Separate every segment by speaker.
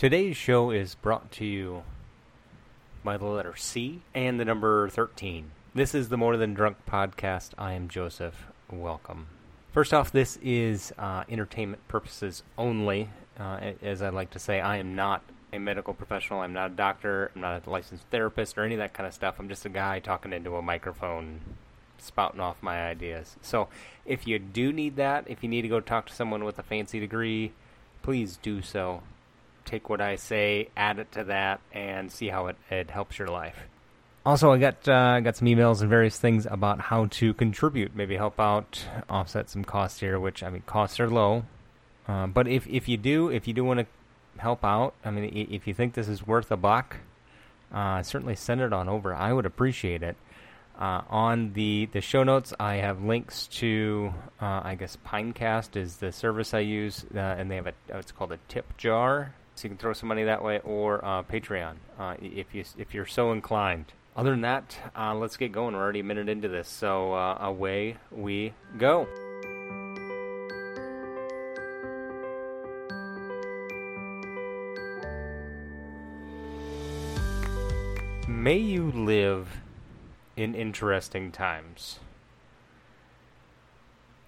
Speaker 1: Today's show is brought to you by the letter C and the number 13. This is the More Than Drunk podcast. I am Joseph. Welcome. First off, this is uh, entertainment purposes only. Uh, as I like to say, I am not a medical professional. I'm not a doctor. I'm not a licensed therapist or any of that kind of stuff. I'm just a guy talking into a microphone, spouting off my ideas. So if you do need that, if you need to go talk to someone with a fancy degree, please do so. Take what I say, add it to that, and see how it, it helps your life. Also, I got uh, got some emails and various things about how to contribute, maybe help out, offset some costs here. Which I mean, costs are low, uh, but if if you do, if you do want to help out, I mean, if you think this is worth a buck, uh, certainly send it on over. I would appreciate it. Uh, on the, the show notes, I have links to, uh, I guess Pinecast is the service I use, uh, and they have a, it's called a tip jar, so you can throw some money that way, or uh, Patreon, uh, if you if you're so inclined. Other than that, uh, let's get going. We're already a minute into this, so away we go. May you live in interesting times.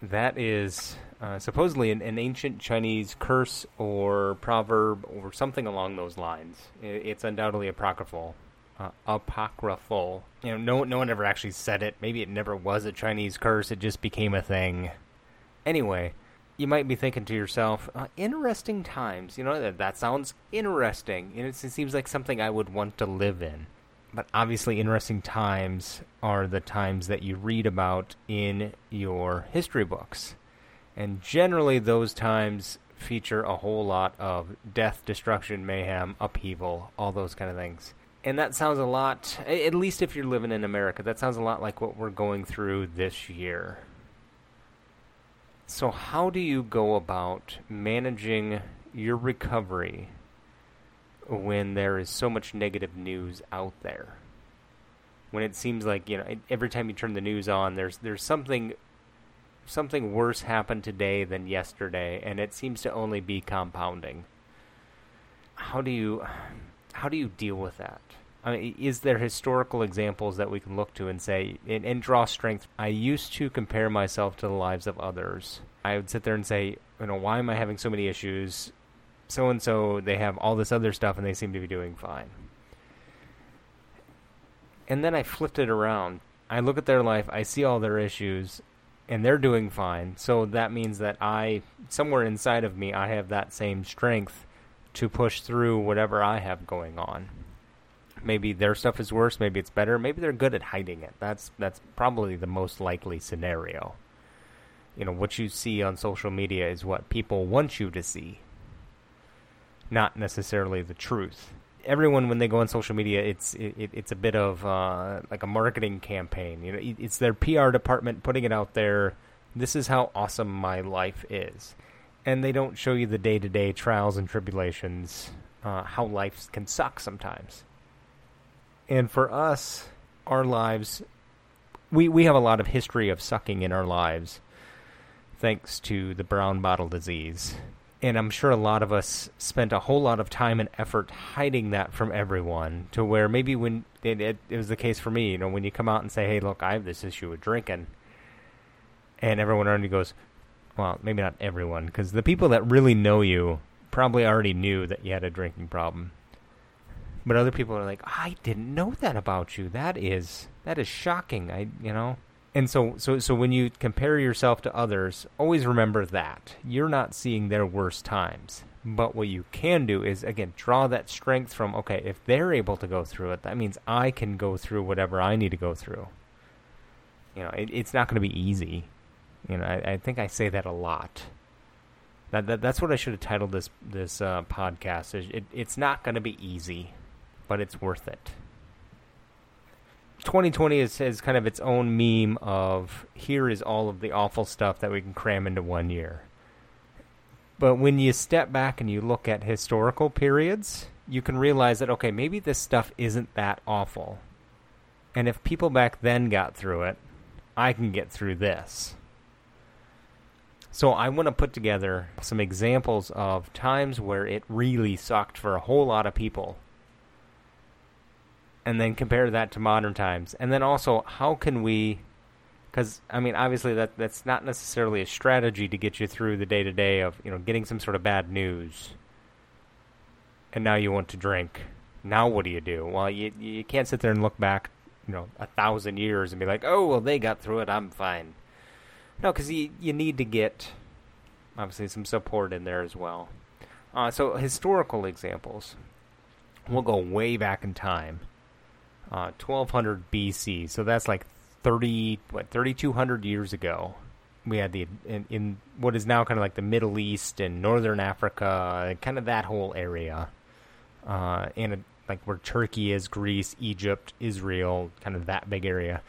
Speaker 1: That is uh, supposedly an, an, ancient Chinese curse or proverb or something along those lines. It, it's undoubtedly apocryphal. Uh, apocryphal. You know, no, no one ever actually said it. Maybe it never was a Chinese curse. It just became a thing. Anyway, you might be thinking to yourself, uh, interesting times. You know, that, that sounds interesting. it seems like something I would want to live in but obviously interesting times are the times that you read about in your history books. And generally those times feature a whole lot of death, destruction, mayhem, upheaval, all those kind of things. And that sounds a lot, at least if you're living in America, that sounds a lot like what we're going through this year. So, how do you go about managing your recovery when there is so much negative news out there. When it seems like you know every time you turn the news on, there's there's something something worse happened today than yesterday, and it seems to only be compounding. How do you how do you deal with that? I mean, is there historical examples that we can look to and say and, and draw strength? I used to compare myself to the lives of others. I would sit there and say, you know, why am I having so many issues? So and so they have all this other stuff and they seem to be doing fine. And then I flipped it around. I look at their life, I see all their issues, and they're doing fine. So that means that I, somewhere inside of me, I have that same strength to push through whatever I have going on. Maybe their stuff is worse, maybe it's better, maybe they're good at hiding it. That's that's probably the most likely scenario. You know, what you see on social media is what people want you to see not necessarily the truth. Everyone, when they go on social media, it's it, it's a bit of uh, like a marketing campaign. You know, it's their PR department putting it out there. This is how awesome my life is, and they don't show you the day to day trials and tribulations, uh, how life can suck sometimes. And for us, our lives, we we have a lot of history of sucking in our lives, thanks to the brown bottle disease and I'm sure a lot of us spent a whole lot of time and effort hiding that from everyone to where maybe when it, it, it, was the case for me, you know, when you come out and say, hey, look, I have this issue with drinking, and everyone already goes, well, maybe not everyone, because the people that really know you probably already knew that you had a drinking problem. But other people are like, I didn't know that about you. That is that is shocking. I you know and so so so when you compare yourself to others always remember that. You're not seeing their worst times. But what you can do is again draw that strength from okay if they're able to go through it that means i can go through whatever i need to go through. You know it, it's not going to be easy. You know I, I, think i say that a lot. That, that that's what i should have titled this this uh, podcast it, it's not going to be easy but it's worth it 2020 is, is kind of its own meme of here is all of the awful stuff that we can cram into one year. But when you step back and you look at historical periods, you can realize that, okay, maybe this stuff isn't that awful. And if people back then got through it, I can get through this. So I want to put together some examples of times where it really sucked for a whole lot of people. And then compare that to modern times. And then also how can we cuz I mean obviously that that's not necessarily a strategy to get you through the day to day of, you know, getting some sort of bad news. And now you want to drink. Now what do you do? Well, you you can't sit there and look back, you know, a thousand years and be like, "Oh, well, they got through it. I'm fine." No, because you you need to get obviously some support in there as well. Uh, so historical examples, we'll go way back in time, uh, 1200 BC. So that's like 30 what 3200 years ago. We had the in, in what is now kind of like the Middle East and Northern Africa, kind of that whole area, uh, and like where Turkey is, Greece, Egypt, Israel, kind of that big area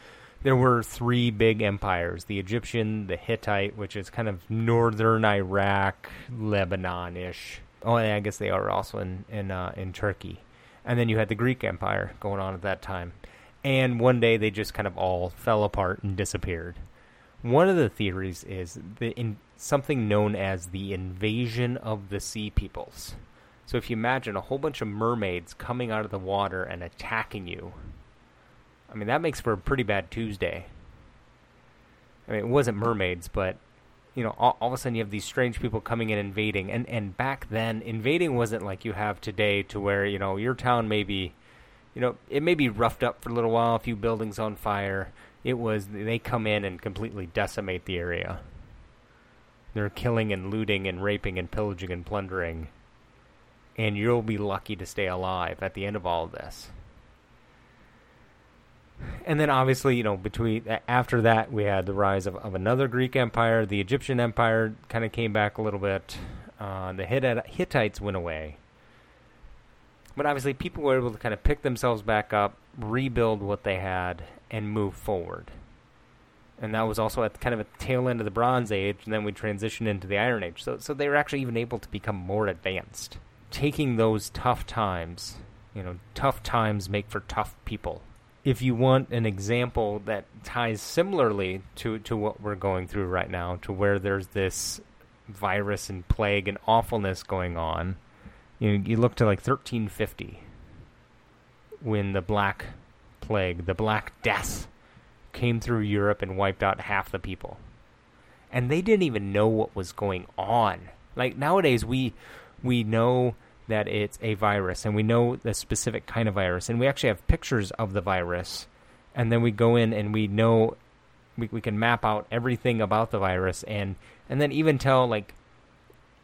Speaker 1: there were three big empires the Egyptian, the Hittite, which is kind of northern Iraq, Lebanon ish. Oh, yeah, I guess they are also in, in, uh, in Turkey. And then you had the Greek Empire going on at that time. And one day they just kind of all fell apart and disappeared. One of the theories is the in, something known as the invasion of the sea peoples. So if you imagine a whole bunch of mermaids coming out of the water and attacking you, I mean, that makes for a pretty bad Tuesday. I mean, it wasn't mermaids, but you know, all, all, of a sudden you have these strange people coming in invading, and and back then invading wasn't like you have today, to where you know your town may be, you know, it may be roughed up for a little while, a few buildings on fire. It was they come in and completely decimate the area. They're killing and looting and raping and pillaging and plundering, and you'll be lucky to stay alive at the end of all of this and then obviously, you know, between after that, we had the rise of, of another Greek empire. The Egyptian empire kind of came back a little bit. Uh, the Hittites went away. But obviously, people were able to kind of pick themselves back up, rebuild what they had, and move forward. And that was also at kind of a tail end of the Bronze Age, and then we transitioned into the Iron Age. So, so they were actually even able to become more advanced. Taking those tough times, you know, tough times make for tough people if you want an example that ties similarly to, to what we're going through right now, to where there's this virus and plague and awfulness going on, you you look to like 1350 when the Black Plague, the Black Death, came through Europe and wiped out half the people, and they didn't even know what was going on. Like nowadays, we we know that it's a virus and we know the specific kind of virus and we actually have pictures of the virus and then we go in and we know we, we can map out everything about the virus and and then even tell like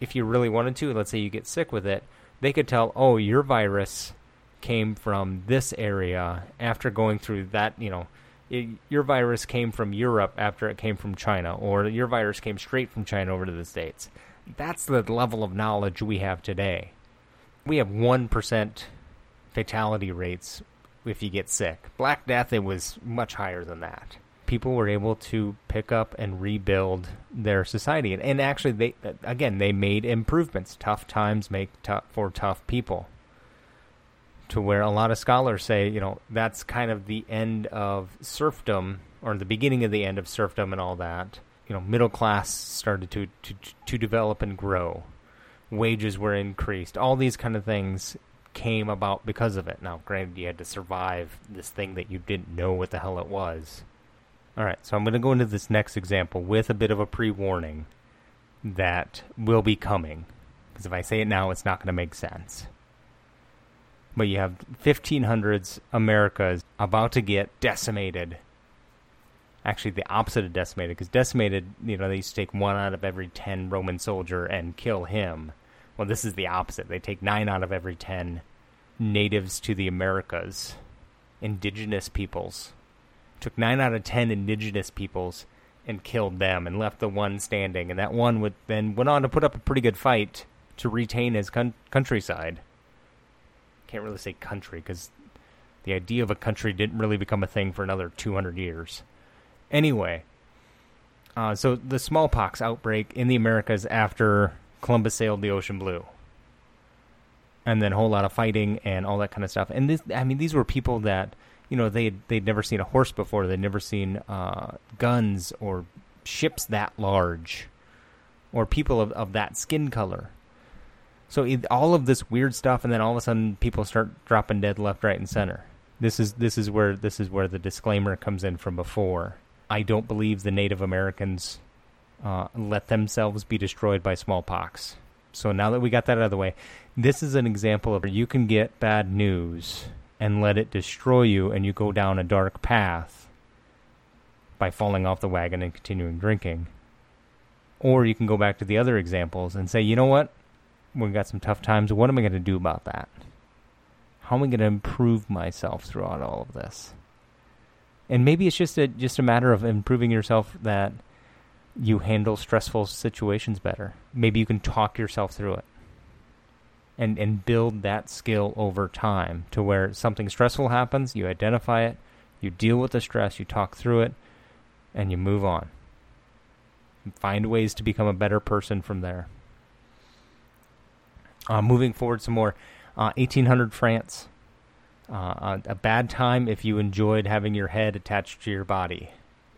Speaker 1: if you really wanted to let's say you get sick with it they could tell oh your virus came from this area after going through that you know it, your virus came from Europe after it came from China or your virus came straight from China over to the states. That's the level of knowledge we have today we have 1% fatality rates if you get sick. Black Death, it was much higher than that. People were able to pick up and rebuild their society. And, and actually, they again, they made improvements. Tough times make tough for tough people. To where a lot of scholars say, you know, that's kind of the end of serfdom, or the beginning of the end of serfdom and all that. You know, middle class started to, to, to develop and grow wages were increased. All these kind of things came about because of it. Now, granted, you had to survive this thing that you didn't know what the hell it was. All right, so I'm going to go into this next example with a bit of a pre warning that will be coming. Because if I say it now, it's not going to make sense. But you have 1500s America's about to get decimated. Actually, the opposite of decimated, because decimated, you know, they used to take one out of every 10 Roman soldier and kill him well, this is the opposite. They take nine out of every ten natives to the Americas, indigenous peoples. Took nine out of ten indigenous peoples and killed them and left the one standing. And that one would then went on to put up a pretty good fight to retain his con- countryside. Can't really say country because the idea of a country didn't really become a thing for another 200 years. Anyway, uh, so the smallpox outbreak in the Americas after Columbus sailed the ocean blue. And then a whole lot of fighting and all that kind of stuff. And this, I mean, these were people that, you know, they they'd never seen a horse before. They'd never seen uh, guns or ships that large or people of, of that skin color. So it, all of this weird stuff, and then all of a sudden people start dropping dead left, right, and center. This is this is where this is where the disclaimer comes in from before. I don't believe the Native Americans uh, let themselves be destroyed by smallpox. So now that we got that out of the way, this is an example of where you can get bad news and let it destroy you, and you go down a dark path by falling off the wagon and continuing drinking. Or you can go back to the other examples and say, you know what? We've got some tough times. What am I going to do about that? How am I going to improve myself throughout all of this? And maybe it's just a just a matter of improving yourself that you handle stressful situations better. Maybe you can talk yourself through it. And and build that skill over time to where something stressful happens, you identify it, you deal with the stress, you talk through it, and you move on. Find ways to become a better person from there. Uh, moving forward some more. Uh, 1800 France. Uh, a bad time if you enjoyed having your head attached to your body.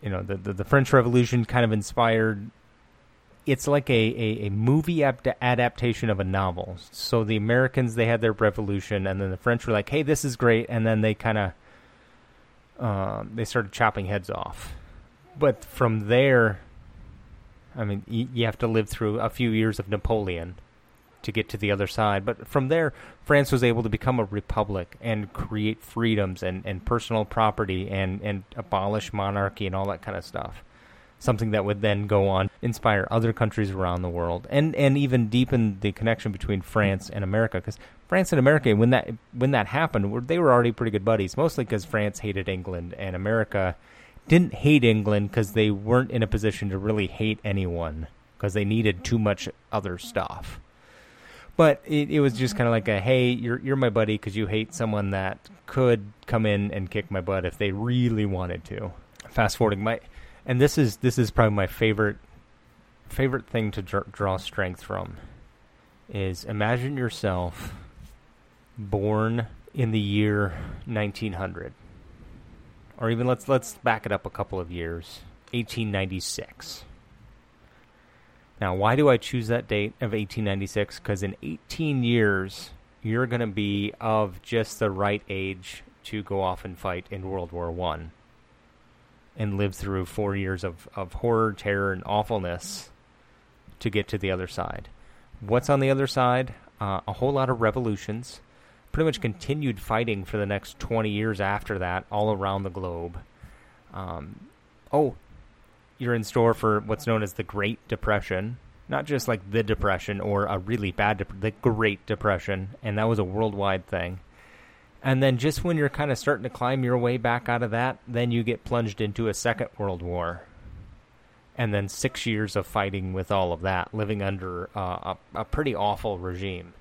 Speaker 1: You know, the, the, the French Revolution kind of inspired. It's like a, a, a movie adaptation of a novel. So the Americans, they had their revolution, and then the French were like, hey, this is great. And then they kind of. Uh, they started chopping heads off. But from there, I mean, you have to live through a few years of Napoleon to get to the other side. But from there, France was able to become a republic and create freedoms and, and personal property and, and abolish monarchy and all that kind of stuff. Something that would then go on inspire other countries around the world and, and even deepen the connection between France and America. Because France and America, when that when that happened, they were already pretty good buddies. Mostly because France hated England and America didn't hate England because they weren't in a position to really hate anyone because they needed too much other stuff. But it, it was just kind of like a hey, you're you're my buddy because you hate someone that could come in and kick my butt if they really wanted to. Fast forwarding my, and this is this is probably my favorite favorite thing to dr- draw strength from is imagine yourself born in the year 1900 or even let's let's back it up a couple of years 1896 now, why do I choose that date of 1896? Because in 18 years, you're going to be of just the right age to go off and fight in World War One, and live through four years of, of horror, terror, and awfulness to get to the other side. What's on the other side? Uh, a whole lot of revolutions. Pretty much continued fighting for the next 20 years after that, all around the globe. Um, oh, you're in store for what's known as the Great Depression. Not just like the Depression or a really bad, dep- the Great Depression, and that was a worldwide thing. And then just when you're kind of starting to climb your way back out of that, then you get plunged into a second world war. And then six years of fighting with all of that, living under uh, a, a pretty awful regime.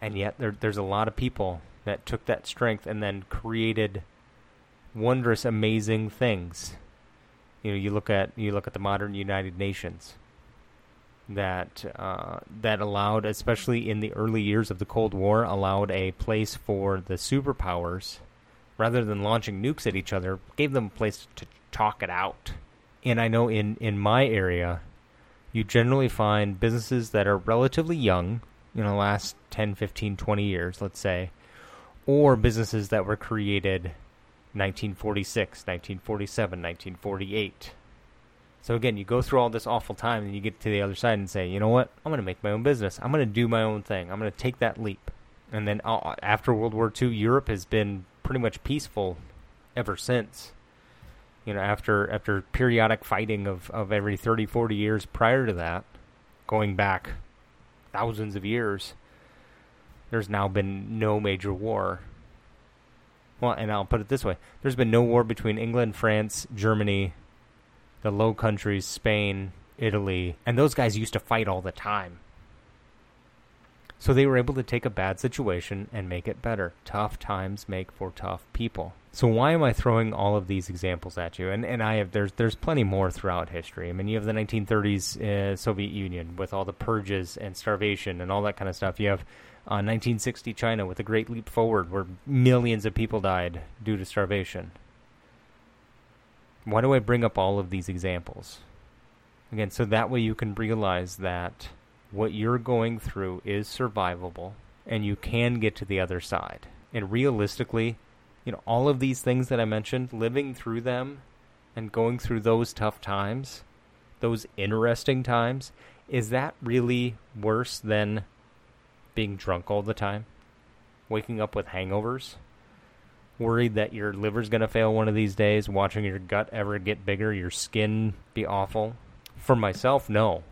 Speaker 1: And yet there, there's a lot of people that took that strength and then created wondrous, amazing things you know, you look at you look at the modern United Nations that uh, that allowed, especially in the early years of the Cold War, allowed a place for the superpowers, rather than launching nukes at each other, gave them a place to talk it out. And I know in in my area, you generally find businesses that are relatively young, in the last 10, 15, 20 years, let's say, or businesses that were created 1946, 1947, 1948. So again, you go through all this awful time and you get to the other side and say, you know what? I'm going to make my own business. I'm going to do my own thing. I'm going to take that leap. And then uh, after World War II, Europe has been pretty much peaceful ever since. You know, after after periodic fighting of, of every 30, 40 years prior to that, going back thousands of years, there's now been no major war well, and I'll put it this way: there's been no war between England, France, Germany, the Low Countries, Spain, Italy, and those guys used to fight all the time. So they were able to take a bad situation and make it better. Tough times make for tough people. So why am I throwing all of these examples at you? And and I have there's there's plenty more throughout history. I mean, you have the 1930s uh, Soviet Union with all the purges and starvation and all that kind of stuff. You have 1960 uh, China with a great leap forward where millions of people died due to starvation. Why do I bring up all of these examples? Again, so that way you can realize that what you're going through is survivable and you can get to the other side. And realistically, you know, all of these things that I mentioned, living through them and going through those tough times, those interesting times, is that really worse than being drunk all the time? Waking up with hangovers? Worried that your liver's going to fail one of these days, watching your gut ever get bigger, your skin be awful? For myself, no.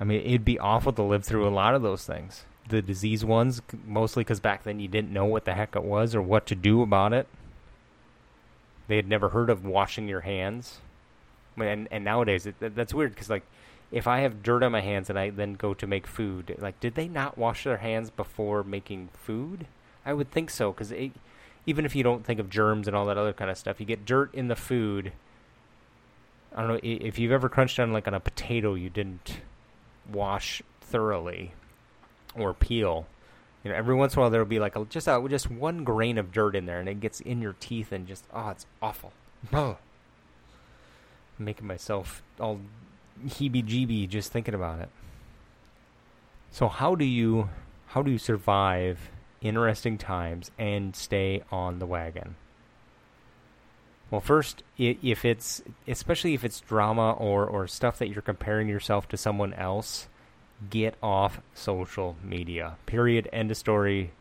Speaker 1: I mean, it'd be awful to live through a lot of those things. The disease ones, mostly because back then you didn't know what the heck it was or what to do about it. They had never heard of washing your hands. And and nowadays, it, that's weird because like, if I have dirt on my hands and I then go to make food, like, did they not wash their hands before making food? I would think so because even if you don't think of germs and all that other kind of stuff, you get dirt in the food. I don't know if you've ever crunched on like on a potato you didn't wash thoroughly or peel. You know, every once in a while there'll be like a, just a, just one grain of dirt in there, and it gets in your teeth, and just oh, it's awful. Oh, making myself all heebie-jeebie just thinking about it. So how do you how do you survive interesting times and stay on the wagon? Well, first, if it's especially if it's drama or or stuff that you're comparing yourself to someone else, get off social media. Period. End of story.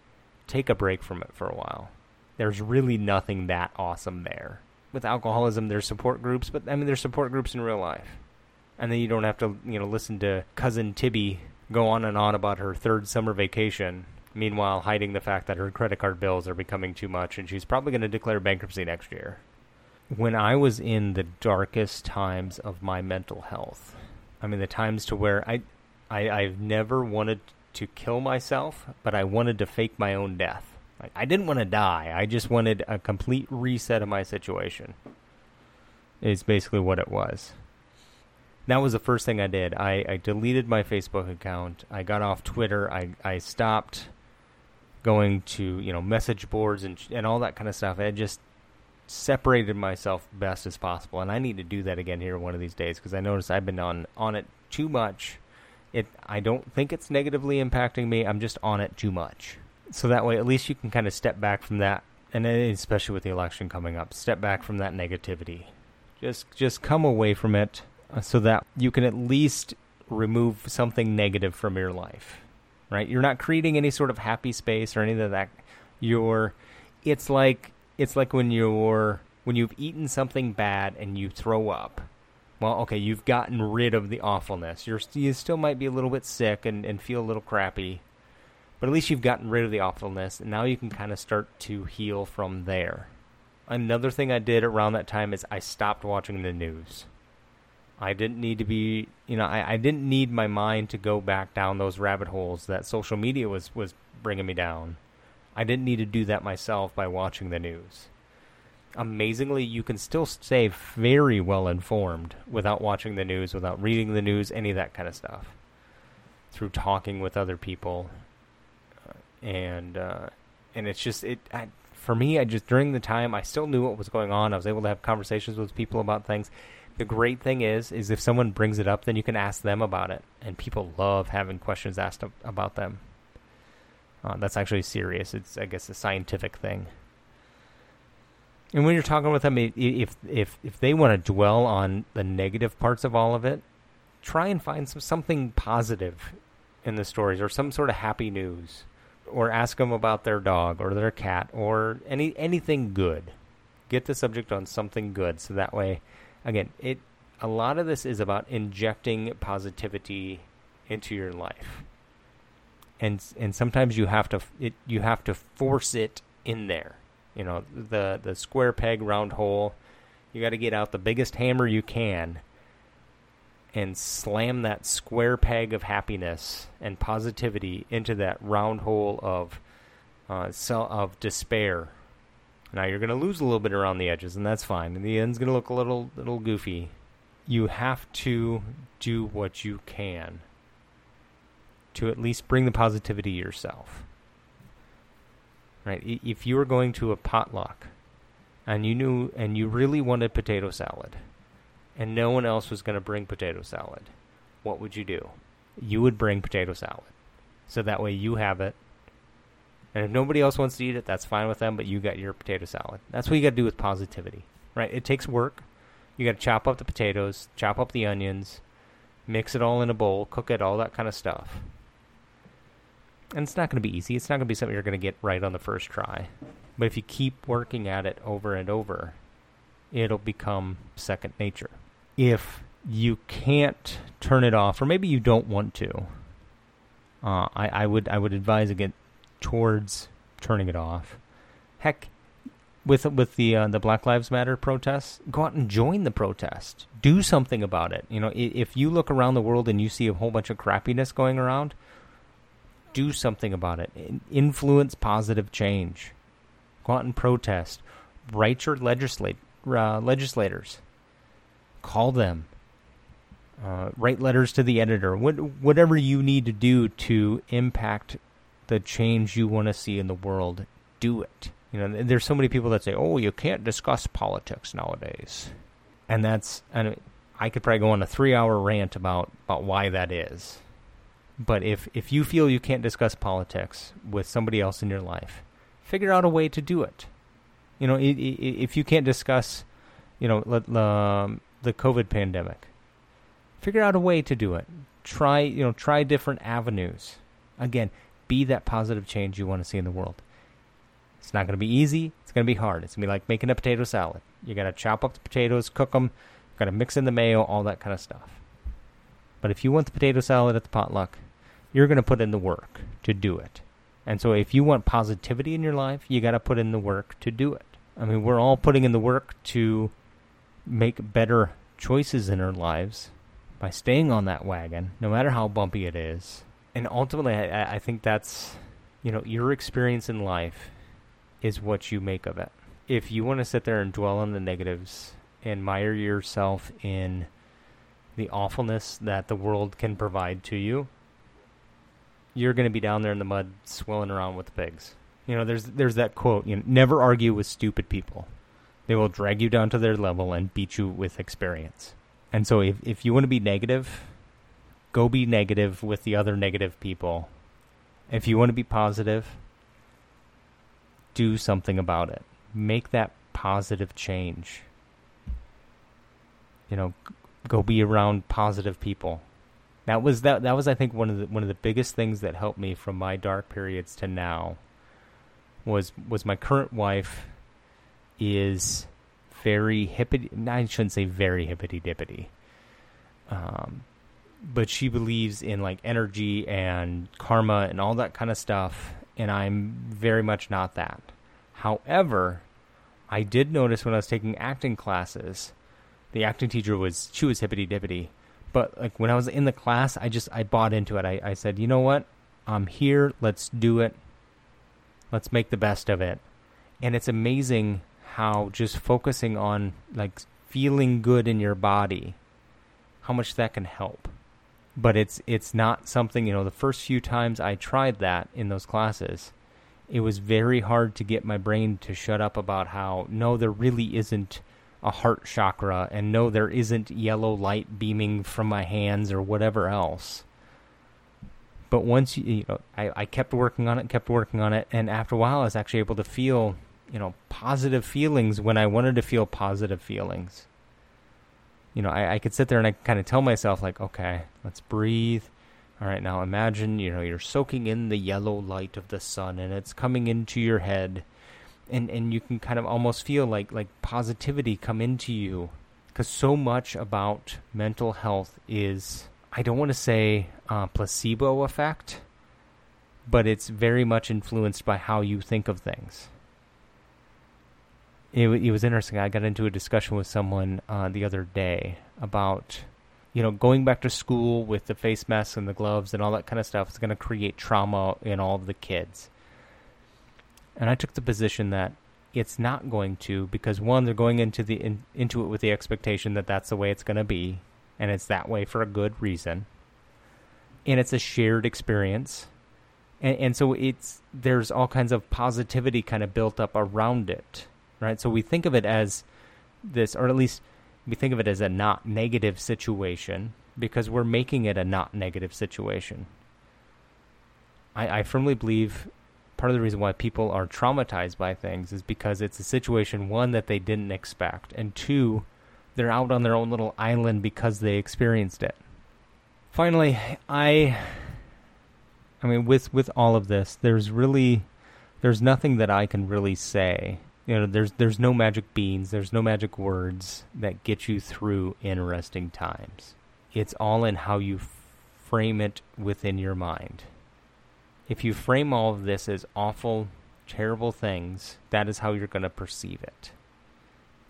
Speaker 1: Take a break from it for a while. There's really nothing that awesome there. With alcoholism, there's support groups, but I mean, there's support groups in real life, and then you don't have to you know listen to cousin Tibby go on and on about her third summer vacation. Meanwhile, hiding the fact that her credit card bills are becoming too much, and she's probably going to declare bankruptcy next year when I was in the darkest times of my mental health, I mean the times to where I, I I've never wanted to kill myself, but I wanted to fake my own death. Like I didn't want to die. I just wanted a complete reset of my situation. Is basically what it was. That was the first thing I did. I, I deleted my Facebook account. I got off Twitter. I, I stopped going to you know message boards and and all that kind of stuff. I just separated myself best as possible, and I need to do that again here one of these days because I notice I've been on on it too much. It I don't think it's negatively impacting me. I'm just on it too much. So that way, at least you can kind of step back from that, and especially with the election coming up, step back from that negativity. Just just come away from it so that you can at least remove something negative from your life. Right? You're not creating any sort of happy space or any of that. You're it's like it's like when you're when you've eaten something bad and you throw up. Well, okay, you've gotten rid of the awfulness. You're you still might be a little bit sick and, and feel a little crappy, but at least you've gotten rid of the awfulness, and now you can kind of start to heal from there. Another thing I did around that time is I stopped watching the news. I didn't need to be, you know, I, I didn't need my mind to go back down those rabbit holes that social media was was bringing me down. I didn't need to do that myself by watching the news. Amazingly, you can still stay very well informed without watching the news, without reading the news, any of that kind of stuff. Through talking with other people, and uh, and it's just it. I, for me, I just during the time I still knew what was going on. I was able to have conversations with people about things. The great thing is, is if someone brings it up, then you can ask them about it, and people love having questions asked about them. Uh, that's actually serious. It's I guess a scientific thing. And when you're talking with them, if if if they want to dwell on the negative parts of all of it, try and find some something positive in the stories or some sort of happy news, or ask them about their dog or their cat or any anything good. Get the subject on something good, so that way, again, it a lot of this is about injecting positivity into your life and and sometimes you have to it you have to force it in there. You know, the the square peg round hole. You got to get out the biggest hammer you can and slam that square peg of happiness and positivity into that round hole of uh, of despair. Now you're going to lose a little bit around the edges, and that's fine. And the end's going to look a little little goofy. You have to do what you can to at least bring the positivity yourself. Right? If you were going to a potluck and you knew and you really wanted potato salad, and no one else was going to bring potato salad, what would you do? You would bring potato salad. So that way you have it. And if nobody else wants to eat it, that's fine with them, but you got your potato salad. That's what you got to do with positivity, right? It takes work. You got to chop up the potatoes, chop up the onions, mix it all in a bowl, cook it, all that kind of stuff. And it's not going to be easy. It's not going to be something you're going to get right on the first try. But if you keep working at it over and over, it'll become second nature. If you can't turn it off, or maybe you don't want to, uh, I, I would I would advise again towards turning it off. Heck, with with the uh, the Black Lives Matter protests, go out and join the protest. Do something about it. You know, if you look around the world and you see a whole bunch of crappiness going around, do something about it. Influence positive change. Go out and protest. Write your legislate uh, legislators. Call them. Uh, write letters to the editor. What, whatever you need to do to impact the change you want to see in the world, do it. You know, there's so many people that say, "Oh, you can't discuss politics nowadays," and that's and I could probably go on a three-hour rant about about why that is. But if if you feel you can't discuss politics with somebody else in your life, figure out a way to do it. You know, if you can't discuss, you know, the um, the COVID pandemic, figure out a way to do it. Try, you know, try different avenues. Again, be that positive change you want to see in the world. It's not going to be easy. It's going to be hard. It's going to be like making a potato salad. You got to chop up the potatoes, cook them, got to mix in the mayo, all that kind of stuff. But if you want the potato salad at the potluck, you're going to put in the work to do it. And so if you want positivity in your life, you got to put in the work to do it. I mean, we're all putting in the work to make better choices in our lives by staying on that wagon, no matter how bumpy it is. And ultimately, I, I think that's, you know, your experience in life is what you make of it. If you want to sit there and dwell on the negatives and mire yourself in the awfulness that the world can provide to you, you're going to be down there in the mud swilling around with the pigs. You know, there's there's that quote, you know, never argue with stupid people. They will drag you down to their level and beat you with experience. And so if if you want to be negative, go be negative with the other negative people. If you want to be positive, do something about it. Make that positive change. You know, go be around positive people. That was that that was I think one of the one of the biggest things that helped me from my dark periods to now was was my current wife is very hippity I shouldn't say very hippity dippity. Um but she believes in like energy and karma and all that kind of stuff and I'm very much not that. However, I did notice when I was taking acting classes, the acting teacher was she was hippity dippity, but like when I was in the class, I just I bought into it. I, I said, you know what, I'm here. Let's do it. Let's make the best of it. And it's amazing how just focusing on like feeling good in your body, how much that can help but it's it's not something you know the first few times I tried that in those classes it was very hard to get my brain to shut up about how no there really isn't a heart chakra and no there isn't yellow light beaming from my hands or whatever else. But once you, you know I, I kept working on it kept working on it and after a while I was actually able to feel you know positive feelings when I wanted to feel positive feelings you know, I, I could sit there and I kind of tell myself like, okay, let's breathe. All right, now imagine, you know, you're soaking in the yellow light of the sun and it's coming into your head and and you can kind of almost feel like like positivity come into you cuz so much about mental health is I don't want to say uh, placebo effect, but it's very much influenced by how you think of things it, it was interesting. I got into a discussion with someone uh, the other day about you know going back to school with the face masks and the gloves and all that kind of stuff is going to create trauma in all of the kids. And I took the position that it's not going to because one they're going into the in, into it with the expectation that that's the way it's going to be and it's that way for a good reason. And it's a shared experience. And, and so it's there's all kinds of positivity kind of built up around it right? So we think of it as this, or at least we think of it as a not negative situation because we're making it a not negative situation. I, I firmly believe part of the reason why people are traumatized by things is because it's a situation one that they didn't expect, and two, they're out on their own little island because they experienced it. Finally, I I mean with with all of this, there's really there's nothing that I can really say. You know, there's there's no magic beans, there's no magic words that get you through interesting times. It's all in how you frame it within your mind. If you frame all of this as awful, terrible things, that is how you're going to perceive it.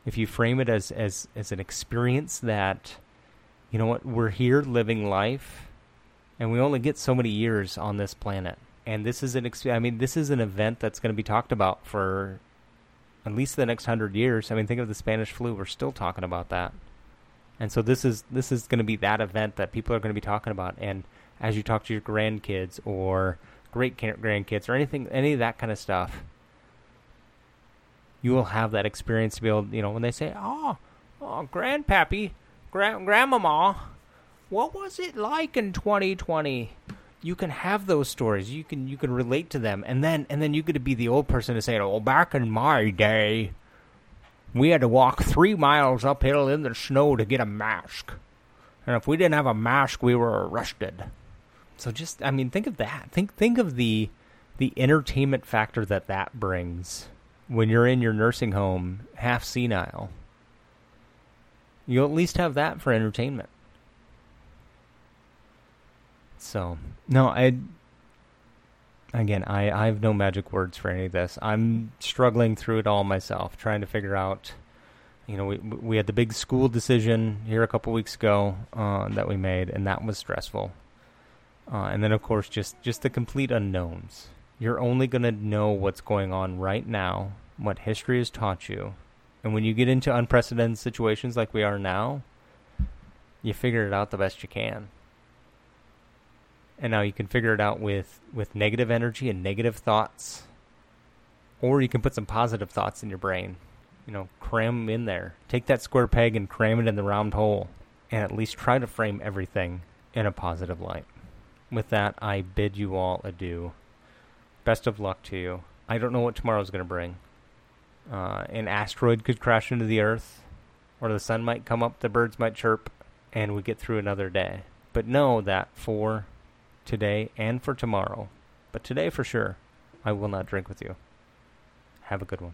Speaker 1: If you frame it as, as, as an experience that, you know what, we're here living life, and we only get so many years on this planet. And this is an, I mean, this is an event that's going to be talked about for at least the next hundred years. I mean, think of the Spanish flu. We're still talking about that. And so this is this is going to be that event that people are going to be talking about. And as you talk to your grandkids or great grandkids or anything, any of that kind of stuff, you will have that experience to be able, you know, when they say, "Oh, oh, grandpappy, grand grandmama, what was it like in 2020?" You can have those stories. You can you can relate to them, and then and then you to be the old person to say, "Oh, back in my day." we had to walk three miles uphill in the snow to get a mask. And if we didn't have a mask, we were arrested. So just, I mean, think of that. Think, think of the, the entertainment factor that that brings when you're in your nursing home, half senile. You'll at least have that for entertainment. So, no, I, again, I, I have no magic words for any of this. I'm struggling through it all myself, trying to figure out. You know, we we had the big school decision here a couple weeks ago uh, that we made, and that was stressful. Uh, and then, of course, just just the complete unknowns. You're only going to know what's going on right now, what history has taught you, and when you get into unprecedented situations like we are now, you figure it out the best you can and now you can figure it out with with negative energy and negative thoughts. Or you can put some positive thoughts in your brain. You know cram them in there. Take that square peg and cram it in the round hole and at least try to frame everything in a positive light. With that i bid you all adieu. Best of luck to you. I don't know what tomorrow's going to bring. Uh, an asteroid could crash into the earth or the sun might come up the birds might chirp and we get through another day. But know that for today and for tomorrow, but today for sure, I will not drink with you. Have a good one.